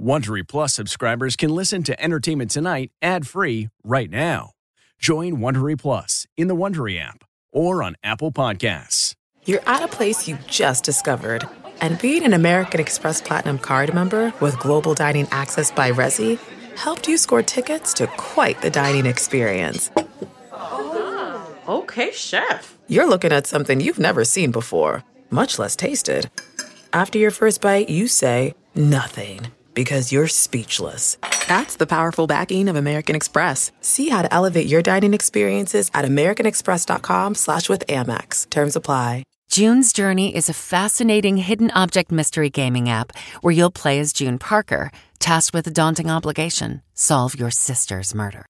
Wondery Plus subscribers can listen to Entertainment Tonight ad-free right now. Join Wondery Plus in the Wondery app or on Apple Podcasts. You're at a place you just discovered. And being an American Express Platinum card member with global dining access by Resy helped you score tickets to quite the dining experience. Oh, okay, chef. You're looking at something you've never seen before, much less tasted. After your first bite, you say, nothing because you're speechless. That's the powerful backing of American Express. See how to elevate your dining experiences at americanexpress.com slash with Amex. Terms apply. June's Journey is a fascinating hidden object mystery gaming app where you'll play as June Parker, tasked with a daunting obligation, solve your sister's murder.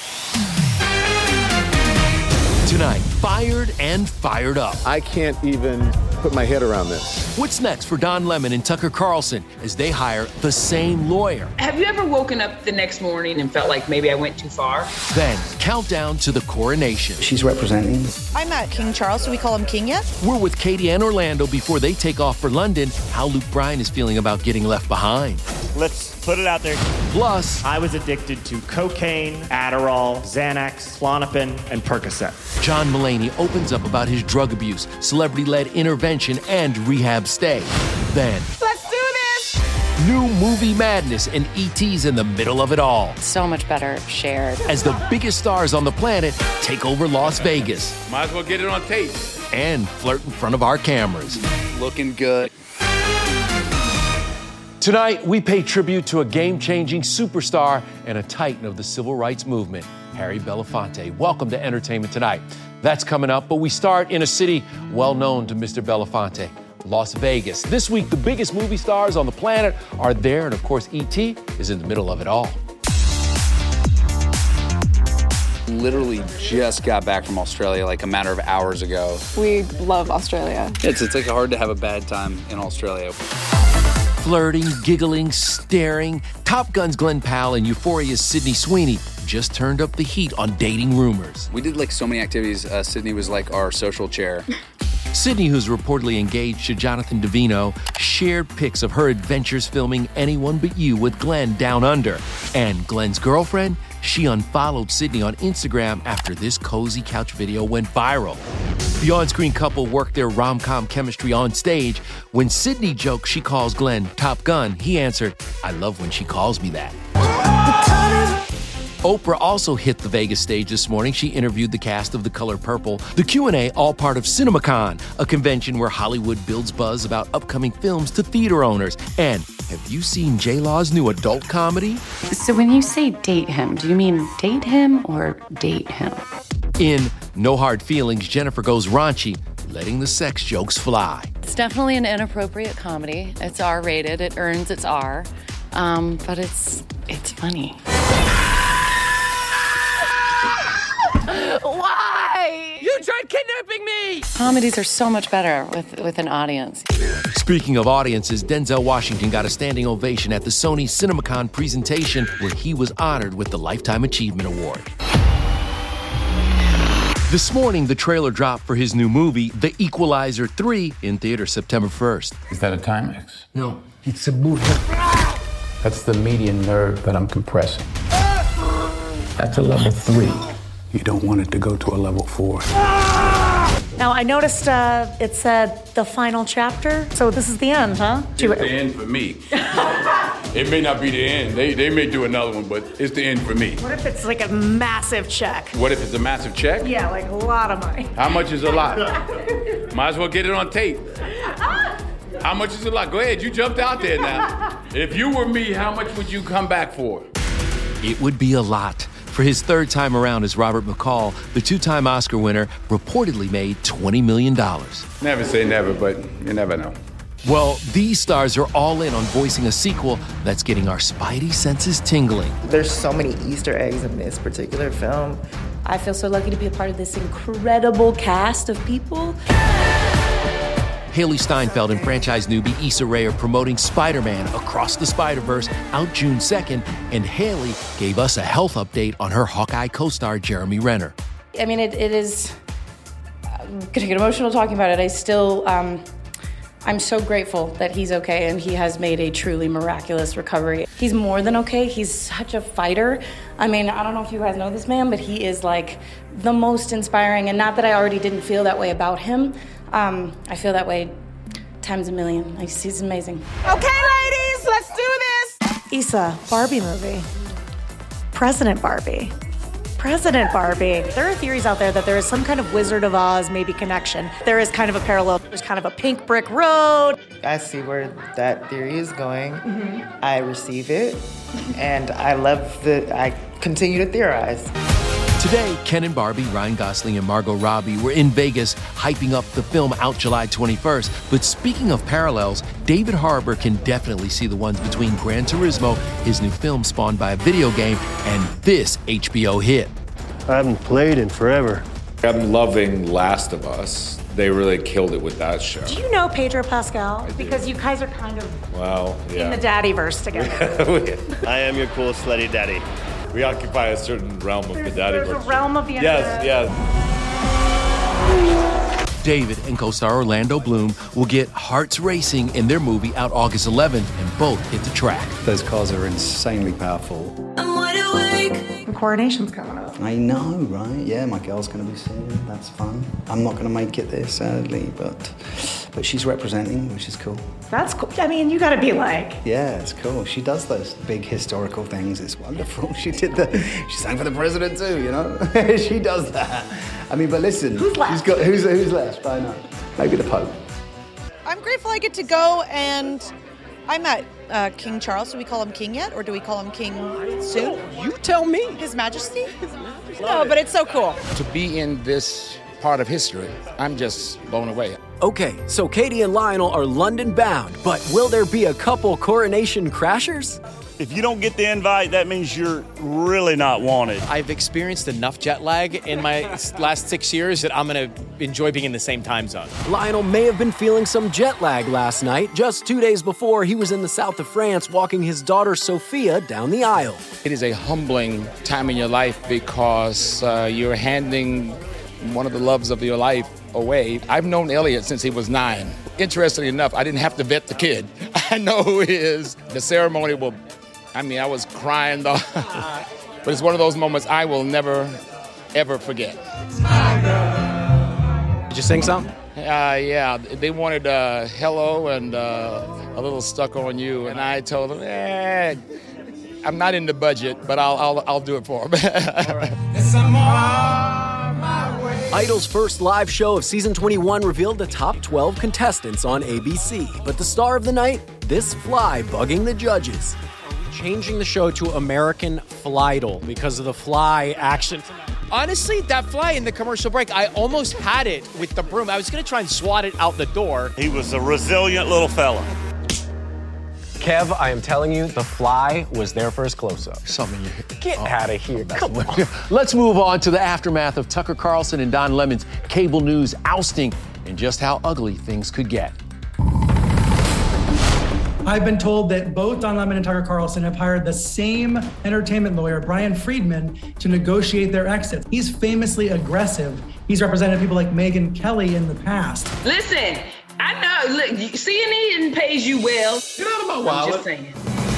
Tonight, fired and fired up. I can't even put my head around this. What's next for Don Lemon and Tucker Carlson as they hire the same lawyer? Have you ever woken up the next morning and felt like maybe I went too far? Then, countdown to the coronation. She's representing. I'm not King Charles. Do we call him King yet? We're with Katy and Orlando before they take off for London. How Luke Bryan is feeling about getting left behind. Let's put it out there. Plus, I was addicted to cocaine, Adderall, Xanax, Klonopin, and Percocet. John Mulaney opens up about his drug abuse, celebrity led intervention, and rehab stay. Then, Let's do this! new movie madness and ET's in the middle of it all. So much better shared. As the biggest stars on the planet take over Las Vegas Might as well get it on tape. and flirt in front of our cameras. Looking good. Tonight, we pay tribute to a game changing superstar and a titan of the civil rights movement, Harry Belafonte. Welcome to Entertainment Tonight. That's coming up, but we start in a city well known to Mr. Belafonte. Las Vegas. This week, the biggest movie stars on the planet are there, and of course, E.T. is in the middle of it all. Literally just got back from Australia like a matter of hours ago. We love Australia. It's it's like hard to have a bad time in Australia. Flirting, giggling, staring. Top Gun's Glen Powell and Euphoria's Sydney Sweeney just turned up the heat on dating rumors. We did like so many activities. Uh, Sydney was like our social chair. Sydney, who's reportedly engaged to Jonathan Davino, shared pics of her adventures filming Anyone But You with Glenn down under. And Glen's girlfriend, she unfollowed Sydney on Instagram after this cozy couch video went viral. The on screen couple worked their rom com chemistry on stage. When Sydney joked she calls Glen Top Gun, he answered, I love when she calls me that. Oprah also hit the Vegas stage this morning. She interviewed the cast of The Color Purple. The Q&A all part of CinemaCon, a convention where Hollywood builds buzz about upcoming films to theater owners. And have you seen J-Law's new adult comedy? So when you say date him, do you mean date him or date him? In No Hard Feelings, Jennifer goes raunchy, letting the sex jokes fly. It's definitely an inappropriate comedy. It's R-rated. It earns its R, um, but it's it's funny. Why? Tried kidnapping me! Comedies are so much better with with an audience. Speaking of audiences, Denzel Washington got a standing ovation at the Sony CinemaCon presentation where he was honored with the Lifetime Achievement Award. This morning, the trailer dropped for his new movie, The Equalizer 3, in theater September 1st. Is that a Timex? No, it's a movie. That's the median nerve that I'm compressing. That's a level three. You don't want it to go to a level four. Now, I noticed uh, it said the final chapter, so this is the end, huh? It's the end for me. it may not be the end. They, they may do another one, but it's the end for me. What if it's like a massive check? What if it's a massive check? Yeah, like a lot of money. How much is a lot? Might as well get it on tape. How much is a lot? Go ahead, you jumped out there now. If you were me, how much would you come back for? It would be a lot. For his third time around as Robert McCall, the two time Oscar winner reportedly made $20 million. Never say never, but you never know. Well, these stars are all in on voicing a sequel that's getting our spidey senses tingling. There's so many Easter eggs in this particular film. I feel so lucky to be a part of this incredible cast of people. Hailee Steinfeld and franchise newbie Issa Rae are promoting Spider Man Across the Spider Verse out June 2nd, and Hailee gave us a health update on her Hawkeye co star Jeremy Renner. I mean, it, it is. I'm gonna get emotional talking about it. I still. Um, I'm so grateful that he's okay and he has made a truly miraculous recovery. He's more than okay. He's such a fighter. I mean, I don't know if you guys know this man, but he is like the most inspiring. And not that I already didn't feel that way about him, um, I feel that way times a million. He's, he's amazing. Okay, ladies, let's do this. Issa, Barbie movie. President Barbie. President Barbie. There are theories out there that there is some kind of Wizard of Oz maybe connection. There is kind of a parallel. There's kind of a pink brick road. I see where that theory is going. Mm-hmm. I receive it, and I love the. I continue to theorize. Today, Ken and Barbie, Ryan Gosling, and Margot Robbie were in Vegas hyping up the film out July 21st. But speaking of parallels, David Harbour can definitely see the ones between Gran Turismo, his new film spawned by a video game, and this HBO hit. I haven't played in forever. I'm loving Last of Us. They really killed it with that show. Do you know Pedro Pascal? Because you guys are kind of well, yeah. in the daddy verse together. I am your cool slutty daddy we occupy a certain realm of there's, the daddy There's a realm of the Yes, yes. David and co-star Orlando Bloom will get hearts racing in their movie out August 11th, and both hit the track. Those cars are insanely powerful. Coronation's coming up. I know, right? Yeah, my girl's going to be singing. That's fun. I'm not going to make it there, sadly, but but she's representing, which is cool. That's cool. I mean, you got to be like. Yeah, it's cool. She does those big historical things. It's wonderful. She did the. She sang for the president too. You know, she does that. I mean, but listen, who's left? She's got, who's who's left? I know. Maybe the Pope. I'm grateful I get to go and. I met uh, King Charles. Do we call him King yet, or do we call him King soon? You tell me. His Majesty. His Majesty. No, but it's so cool to be in this part of history. I'm just blown away. Okay, so Katy and Lionel are London bound, but will there be a couple coronation crashers? If you don't get the invite, that means you're really not wanted. I've experienced enough jet lag in my last six years that I'm going to enjoy being in the same time zone. Lionel may have been feeling some jet lag last night, just two days before he was in the south of France walking his daughter Sofia down the aisle. It is a humbling time in your life because uh, you're handing one of the loves of your life away. I've known Elliot since he was nine. Interestingly enough, I didn't have to vet the kid. I know who he is. The ceremony will, I mean, I was crying though. but it's one of those moments I will never, ever forget. Did you sing something? Uh, yeah, they wanted uh, hello and uh, a little stuck on you, and I told them, eh, I'm not in the budget, but I'll, I'll, I'll do it for them. Idol's first live show of season 21 revealed the top 12 contestants on ABC. But the star of the night, this fly bugging the judges. Changing the show to American Flydle because of the fly action. Honestly, that fly in the commercial break, I almost had it with the broom. I was going to try and swat it out the door. He was a resilient little fella. Kev, I am telling you, the fly was there for his close up. Something you Get oh, out of here. Come on. Let's move on to the aftermath of Tucker Carlson and Don Lemon's cable news ousting and just how ugly things could get. I've been told that both Don Lemon and Tucker Carlson have hired the same entertainment lawyer, Bryan Freedman, to negotiate their exits. He's famously aggressive. He's represented people like Megyn Kelly in the past. Listen, I know. Look, CNN pays you well. Get out of my wallet.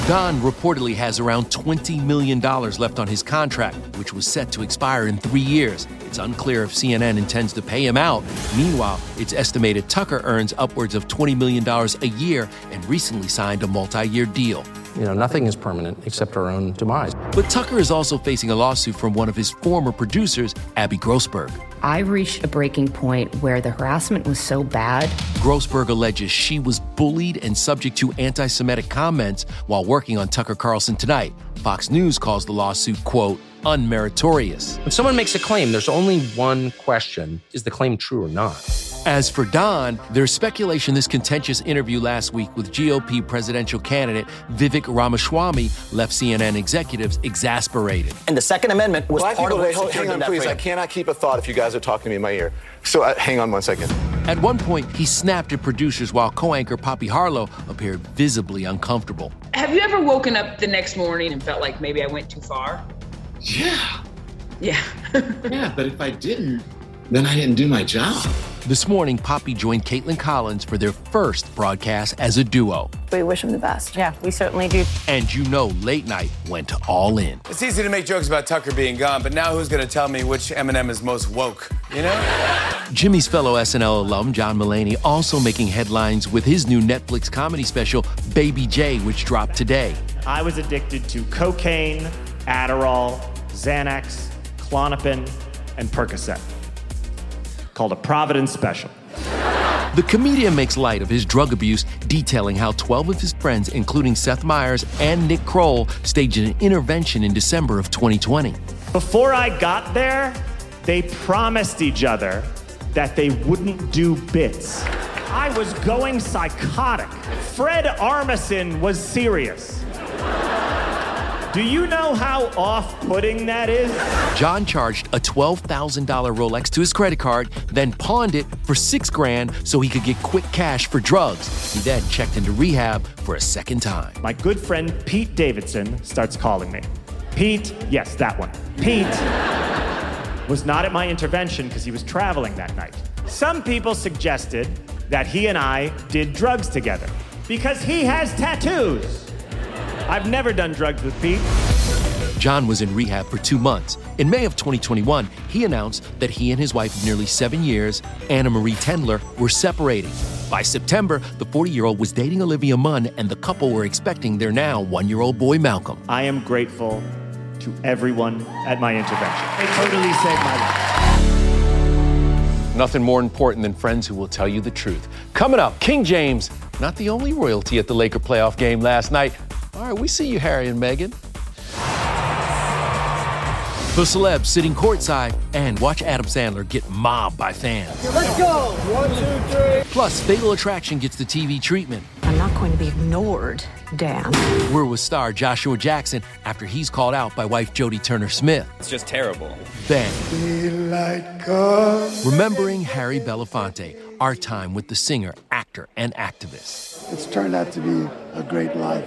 I'm just saying. Don reportedly has around $20 million left on his contract, which was set to expire in three years. It's unclear if CNN intends to pay him out. Meanwhile, it's estimated Tucker earns upwards of $20 million a year and recently signed a multi year deal. You know, nothing is permanent except our own demise. But Tucker is also facing a lawsuit from one of his former producers, Abby Grossberg. I reached a breaking point where the harassment was so bad. Grossberg alleges she was bullied and subject to anti Semitic comments while working on Tucker Carlson Tonight. Fox News calls the lawsuit, quote, unmeritorious. When someone makes a claim, there's only one question is the claim true or not? As for Don, there's speculation this contentious interview last week with GOP presidential candidate Vivek Ramaswamy left CNN executives exasperated. And the Second Amendment was Black part people, of wait, what hold, hang on, please. freedom. I cannot keep a thought if you guys are talking to me in my ear. So uh, hang on one second. At one point, he snapped at producers while co anchor Poppy Harlow appeared visibly uncomfortable. Have you ever woken up the next morning and felt like maybe I went too far? Yeah. Yeah. yeah, but if I didn't, then I didn't do my job. This morning, Poppy joined Kaitlan Collins for their first broadcast as a duo. We wish them the best. Yeah, we certainly do. And you know, late night went all in. It's easy to make jokes about Tucker being gone, but now who's going to tell me which M&M is most woke? You know? Jimmy's fellow SNL alum, John Mulaney, also making headlines with his new Netflix comedy special, Baby J, which dropped today. I was addicted to cocaine, Adderall, Xanax, Klonopin, and Percocet. Called a Providence Special. The comedian makes light of his drug abuse, detailing how 12 of his friends, including Seth Meyers and Nick Kroll, staged an intervention in December of 2020. Before I got there, they promised each other that they wouldn't do bits. I was going psychotic. Fred Armisen was serious. Do you know how off putting that is? John charged a $12,000 Rolex to his credit card, then pawned it for six grand so he could get quick cash for drugs. He then checked into rehab for a second time. My good friend Pete Davidson starts calling me. Pete, yes, that one. Pete was not at my intervention because he was traveling that night. Some people suggested that he and I did drugs together because he has tattoos. I've never done drugs with Pete. John was in rehab for two months. In May of 2021, he announced that he and his wife of nearly seven years, Anna Marie Tendler, were separating. By September, the 40 year old was dating Olivia Munn, and the couple were expecting their now one year old boy, Malcolm. I am grateful to everyone at my intervention. They totally saved my life. Nothing more important than friends who will tell you the truth. Coming up, King James, not the only royalty at the Laker playoff game last night. All right, we see you, Harry and Meghan. The celebs sitting courtside and watch Adam Sandler get mobbed by fans. Let's go. One, two, three. Plus, Fatal Attraction gets the TV treatment. I'm not going to be ignored, Dan. We're with star Joshua Jackson after he's called out by wife Jodie Turner Smith. It's just terrible. Then, like remembering Harry Belafonte, our time with the singer, actor, and activist. It's turned out to be a great life.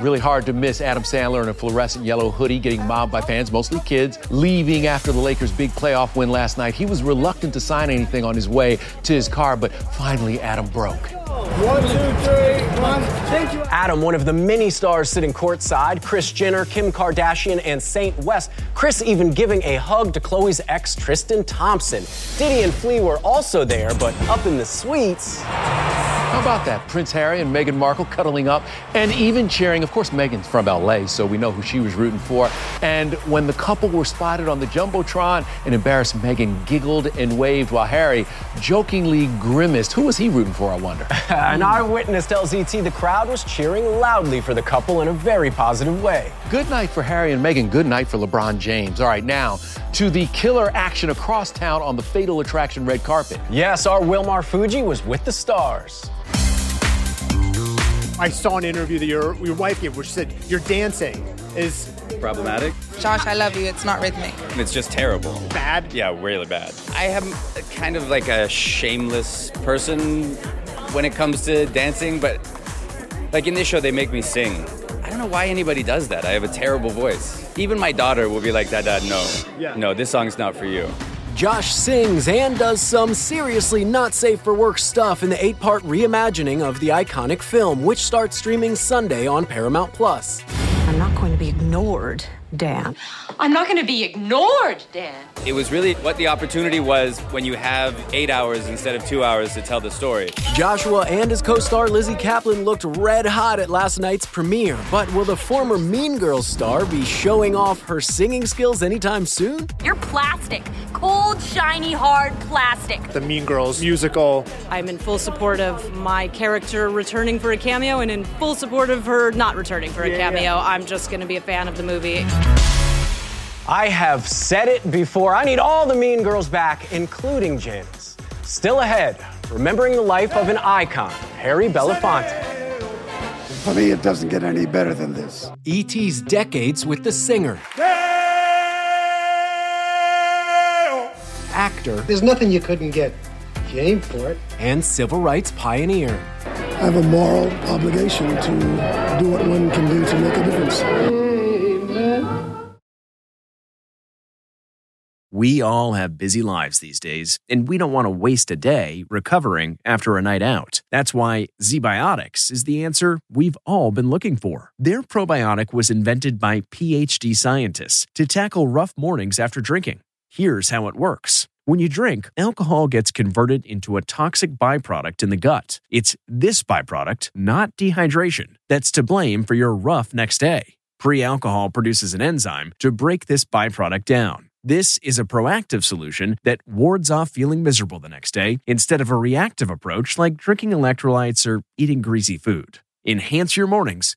Really hard to miss Adam Sandler in a fluorescent yellow hoodie getting mobbed by fans, mostly kids, leaving after the Lakers' big playoff win last night. He was reluctant to sign anything on his way to his car, but finally Adam broke. One, two, three, one. Thank you. Adam, one of the many stars sitting courtside, Kris Jenner, Kim Kardashian, and Saint West. Kris even giving a hug to Khloe's ex, Tristan Thompson. Diddy and Flea were also there, but up in the suites. How about that? Prince Harry and Meghan Markle cuddling up and even cheering. Of course, Meghan's from LA, so we know who she was rooting for. And when the couple were spotted on the Jumbotron, an embarrassed Meghan giggled and waved while Harry jokingly grimaced. Who was he rooting for, I wonder? An eyewitness tells ET the crowd was cheering loudly for the couple in a very positive way. Good night for Harry and Meghan. Good night for LeBron James. All right, now to the killer action across town on the Fatal Attraction red carpet. Yes, our Will Marfuggi was with the stars. I saw an interview that your, your wife gave where she said your dancing is Problematic? Josh, I love you. It's not rhythmic. It's just terrible. bad. Yeah, really bad. I am kind of like a shameless person when it comes to dancing, but like in this show, they make me sing. I don't know why anybody does that. I have a terrible voice. Even my daughter will be like, Dad, Dad, no. Yeah. No, this song's not for you. Josh sings and does some seriously not safe for work stuff in the eight part reimagining of the iconic film, which starts streaming Sunday on Paramount Plus. I'm not going to be ignored, Dan. I'm not going to be ignored, Dan. It was really what the opportunity was when you have eight hours instead of two hours to tell the story. Joshua and his co star Lizzy Caplan looked red hot at last night's premiere, but will the former Mean Girls star be showing off her singing skills anytime soon? You're plastic. Cold, shiny, hard plastic. The Mean Girls musical. I'm in full support of my character returning for a cameo and in full support of her not returning for a Yeah, cameo. yeah. I'm just going to be a fan of the movie. I have said it before. I need all the Mean Girls back, including Janis. Still ahead, remembering the life of an icon, Harry Belafonte. For me, it doesn't get any better than this. E.T.'s decades with the singer. Actor There's nothing you couldn't get. If you aim for it. and civil rights pioneer. I have a moral obligation to do what one can do to make a difference. We all have busy lives these days, and we don't want to waste a day recovering after a night out. That's why ZBiotics is the answer we've all been looking for. Their probiotic was invented by PhD scientists to tackle rough mornings after drinking. Here's how it works. When you drink, alcohol gets converted into a toxic byproduct in the gut. It's this byproduct, not dehydration, that's to blame for your rough next day. Pre alcohol produces an enzyme to break this byproduct down. This is a proactive solution that wards off feeling miserable the next day instead of a reactive approach like drinking electrolytes or eating greasy food. Enhance your mornings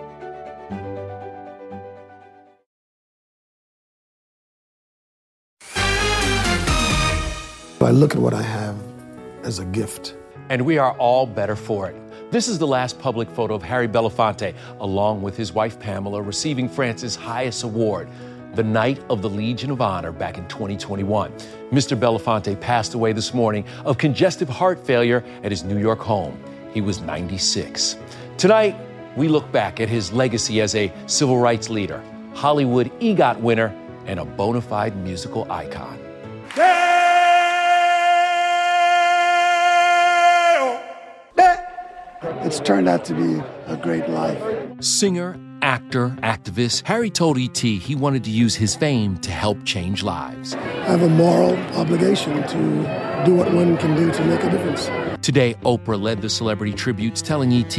I look at what I have as a gift. And we are all better for it. This is the last public photo of Harry Belafonte, along with his wife Pamela, receiving France's highest award, the Knight of the Legion of Honor, back in 2021. Mr. Belafonte passed away this morning of congestive heart failure at his New York home. He was 96. Tonight, we look back at his legacy as a civil rights leader, Hollywood EGOT winner, and a bona fide musical icon. It's turned out to be a great life. Singer, actor, activist, Harry told ET he wanted to use his fame to help change lives. I have a moral obligation to do what one can do to make a difference. Today, Oprah led the celebrity tributes, telling ET,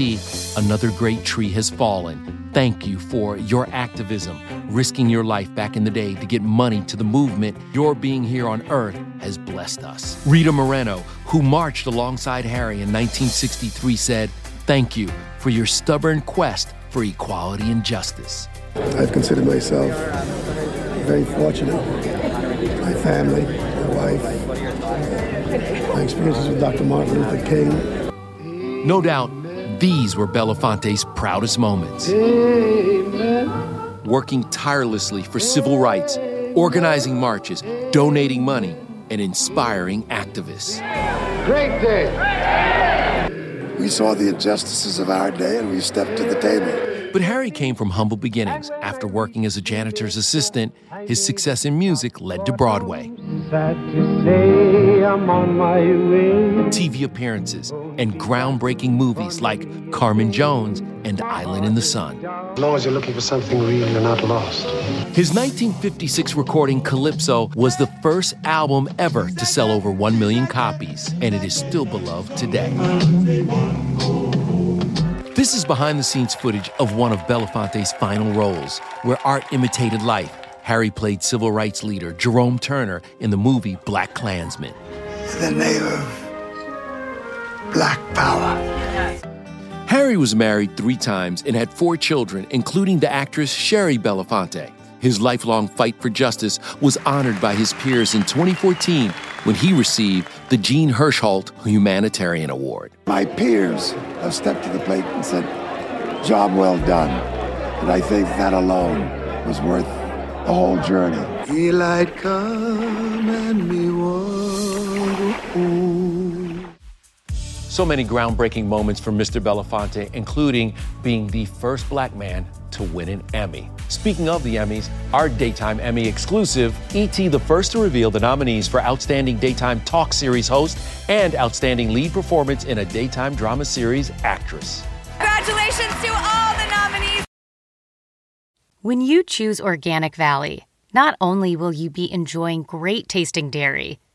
Another great tree has fallen. Thank you for your activism, risking your life back in the day to get money to the movement. Your being here on Earth has blessed us. Rita Moreno, who marched alongside Harry in 1963, said, Thank you for your stubborn quest for equality and justice. I've considered myself very fortunate. My family, my wife, my experiences with Dr. Martin Luther King. No doubt, these were Belafonte's proudest moments. Working tirelessly for civil rights, organizing marches, donating money, and inspiring activists. Great day. We saw the injustices of our day and we stepped to the table. But Harry came from humble beginnings. After working as a janitor's assistant, his success in music led to Broadway. Sad to say I'm on my way. TV appearances, and groundbreaking movies like Carmen Jones and Island in the Sun. As long as you're looking for something real, you're not lost. His 1956 recording Calypso was the first album ever to sell over 1 million copies, and it is still beloved today. This is behind the scenes footage of one of Belafonte's final roles, where art imitated life Harry played civil rights leader Jerome Turner in the movie BlacKkKlansman. In the name of Black Power. Harry was married three times and had four children, including the actress Shari Belafonte. His lifelong fight for justice was honored by his peers in 2014 when he received the Jean Hersholt Humanitarian Award. My peers have stepped to the plate and said, job well done. And I think that alone was worth the whole journey. Daylight come and me So many groundbreaking moments for Mr. Belafonte, including being the first black man to win an Emmy. Speaking of the Emmys, our Daytime Emmy exclusive, E.T. the first to reveal the nominees for Outstanding Daytime Talk Series Host and Outstanding Lead Performance in a Daytime Drama Series Actress. Congratulations to all the nominees! When you choose Organic Valley, not only will you be enjoying great tasting dairy,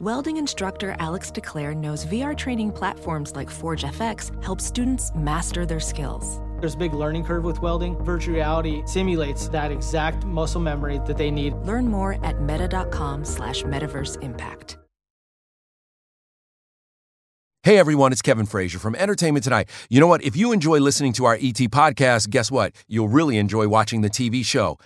Welding instructor Alex DeClaire knows VR training platforms like Forge FX help students master their skills. There's a big learning curve with welding. Virtual reality simulates that exact muscle memory that they need. Learn more at meta.com slash metaverse impact. Hey everyone, it's Kevin Frazier from Entertainment Tonight. You know what? If you enjoy listening to our ET podcast, guess what? You'll really enjoy watching the TV show.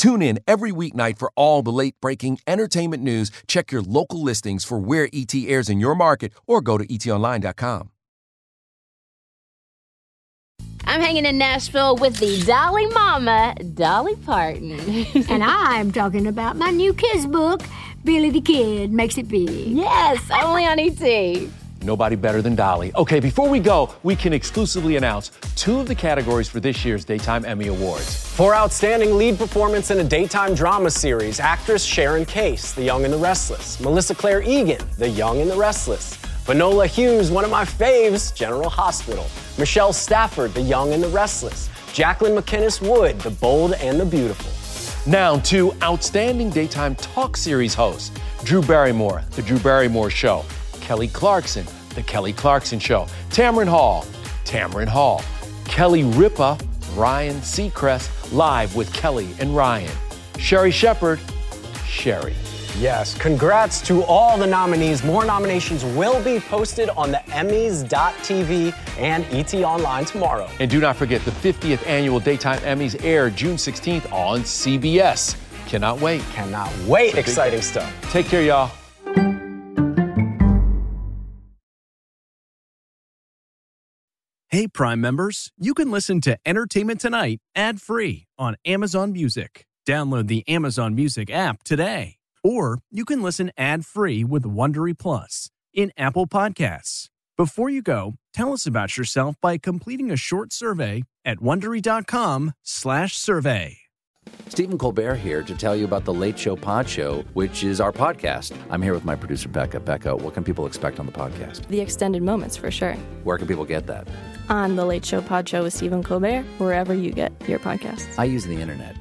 Tune in every weeknight for all the late breaking entertainment news. Check your local listings for where ET airs in your market or go to etonline.com. I'm hanging in Nashville with the Dolly Mama, Dolly Parton. and I'm talking about my new kids book, Billy the Kid Makes It Big. Yes, only on ET. Nobody better than Dolly. Okay, before we go, we can exclusively announce two of the categories for this year's Daytime Emmy Awards. For outstanding lead performance in a daytime drama series, actress Sharon Case, The Young and the Restless, Melissa Claire Egan, The Young and the Restless, Finola Hughes, one of my faves, General Hospital, Michelle Stafford, The Young and the Restless, Jacqueline MacInnes Wood, The Bold and the Beautiful. Now to outstanding daytime talk series host, Drew Barrymore, The Drew Barrymore Show, Kelly Clarkson, The Kelly Clarkson Show, Tamron Hall, Tamron Hall, Kelly Ripa, Ryan Seacrest, live with Kelly and Ryan, Sherri Shepherd, Sherri. Yes, congrats to all the nominees. More nominations will be posted on the Emmys.tv and ET Online tomorrow. And do not forget the 50th annual Daytime Emmys air June 16th on CBS. Cannot wait. Cannot wait. Exciting stuff. Take care, y'all. Hey, Prime members, you can listen to Entertainment Tonight ad free on Amazon Music. Download the Amazon Music app today. Or you can listen ad free with Wondery Plus in Apple Podcasts. Before you go, tell us about yourself by completing a short survey at wondery.com/slash survey. Stephen Colbert here to tell you about the Late Show Pod Show, which is our podcast. I'm here with my producer Becca. Becca, what can people expect on the podcast? The extended moments for sure. Where can people get that? On the Late Show Pod Show with Stephen Colbert, wherever you get your podcasts. I use the internet.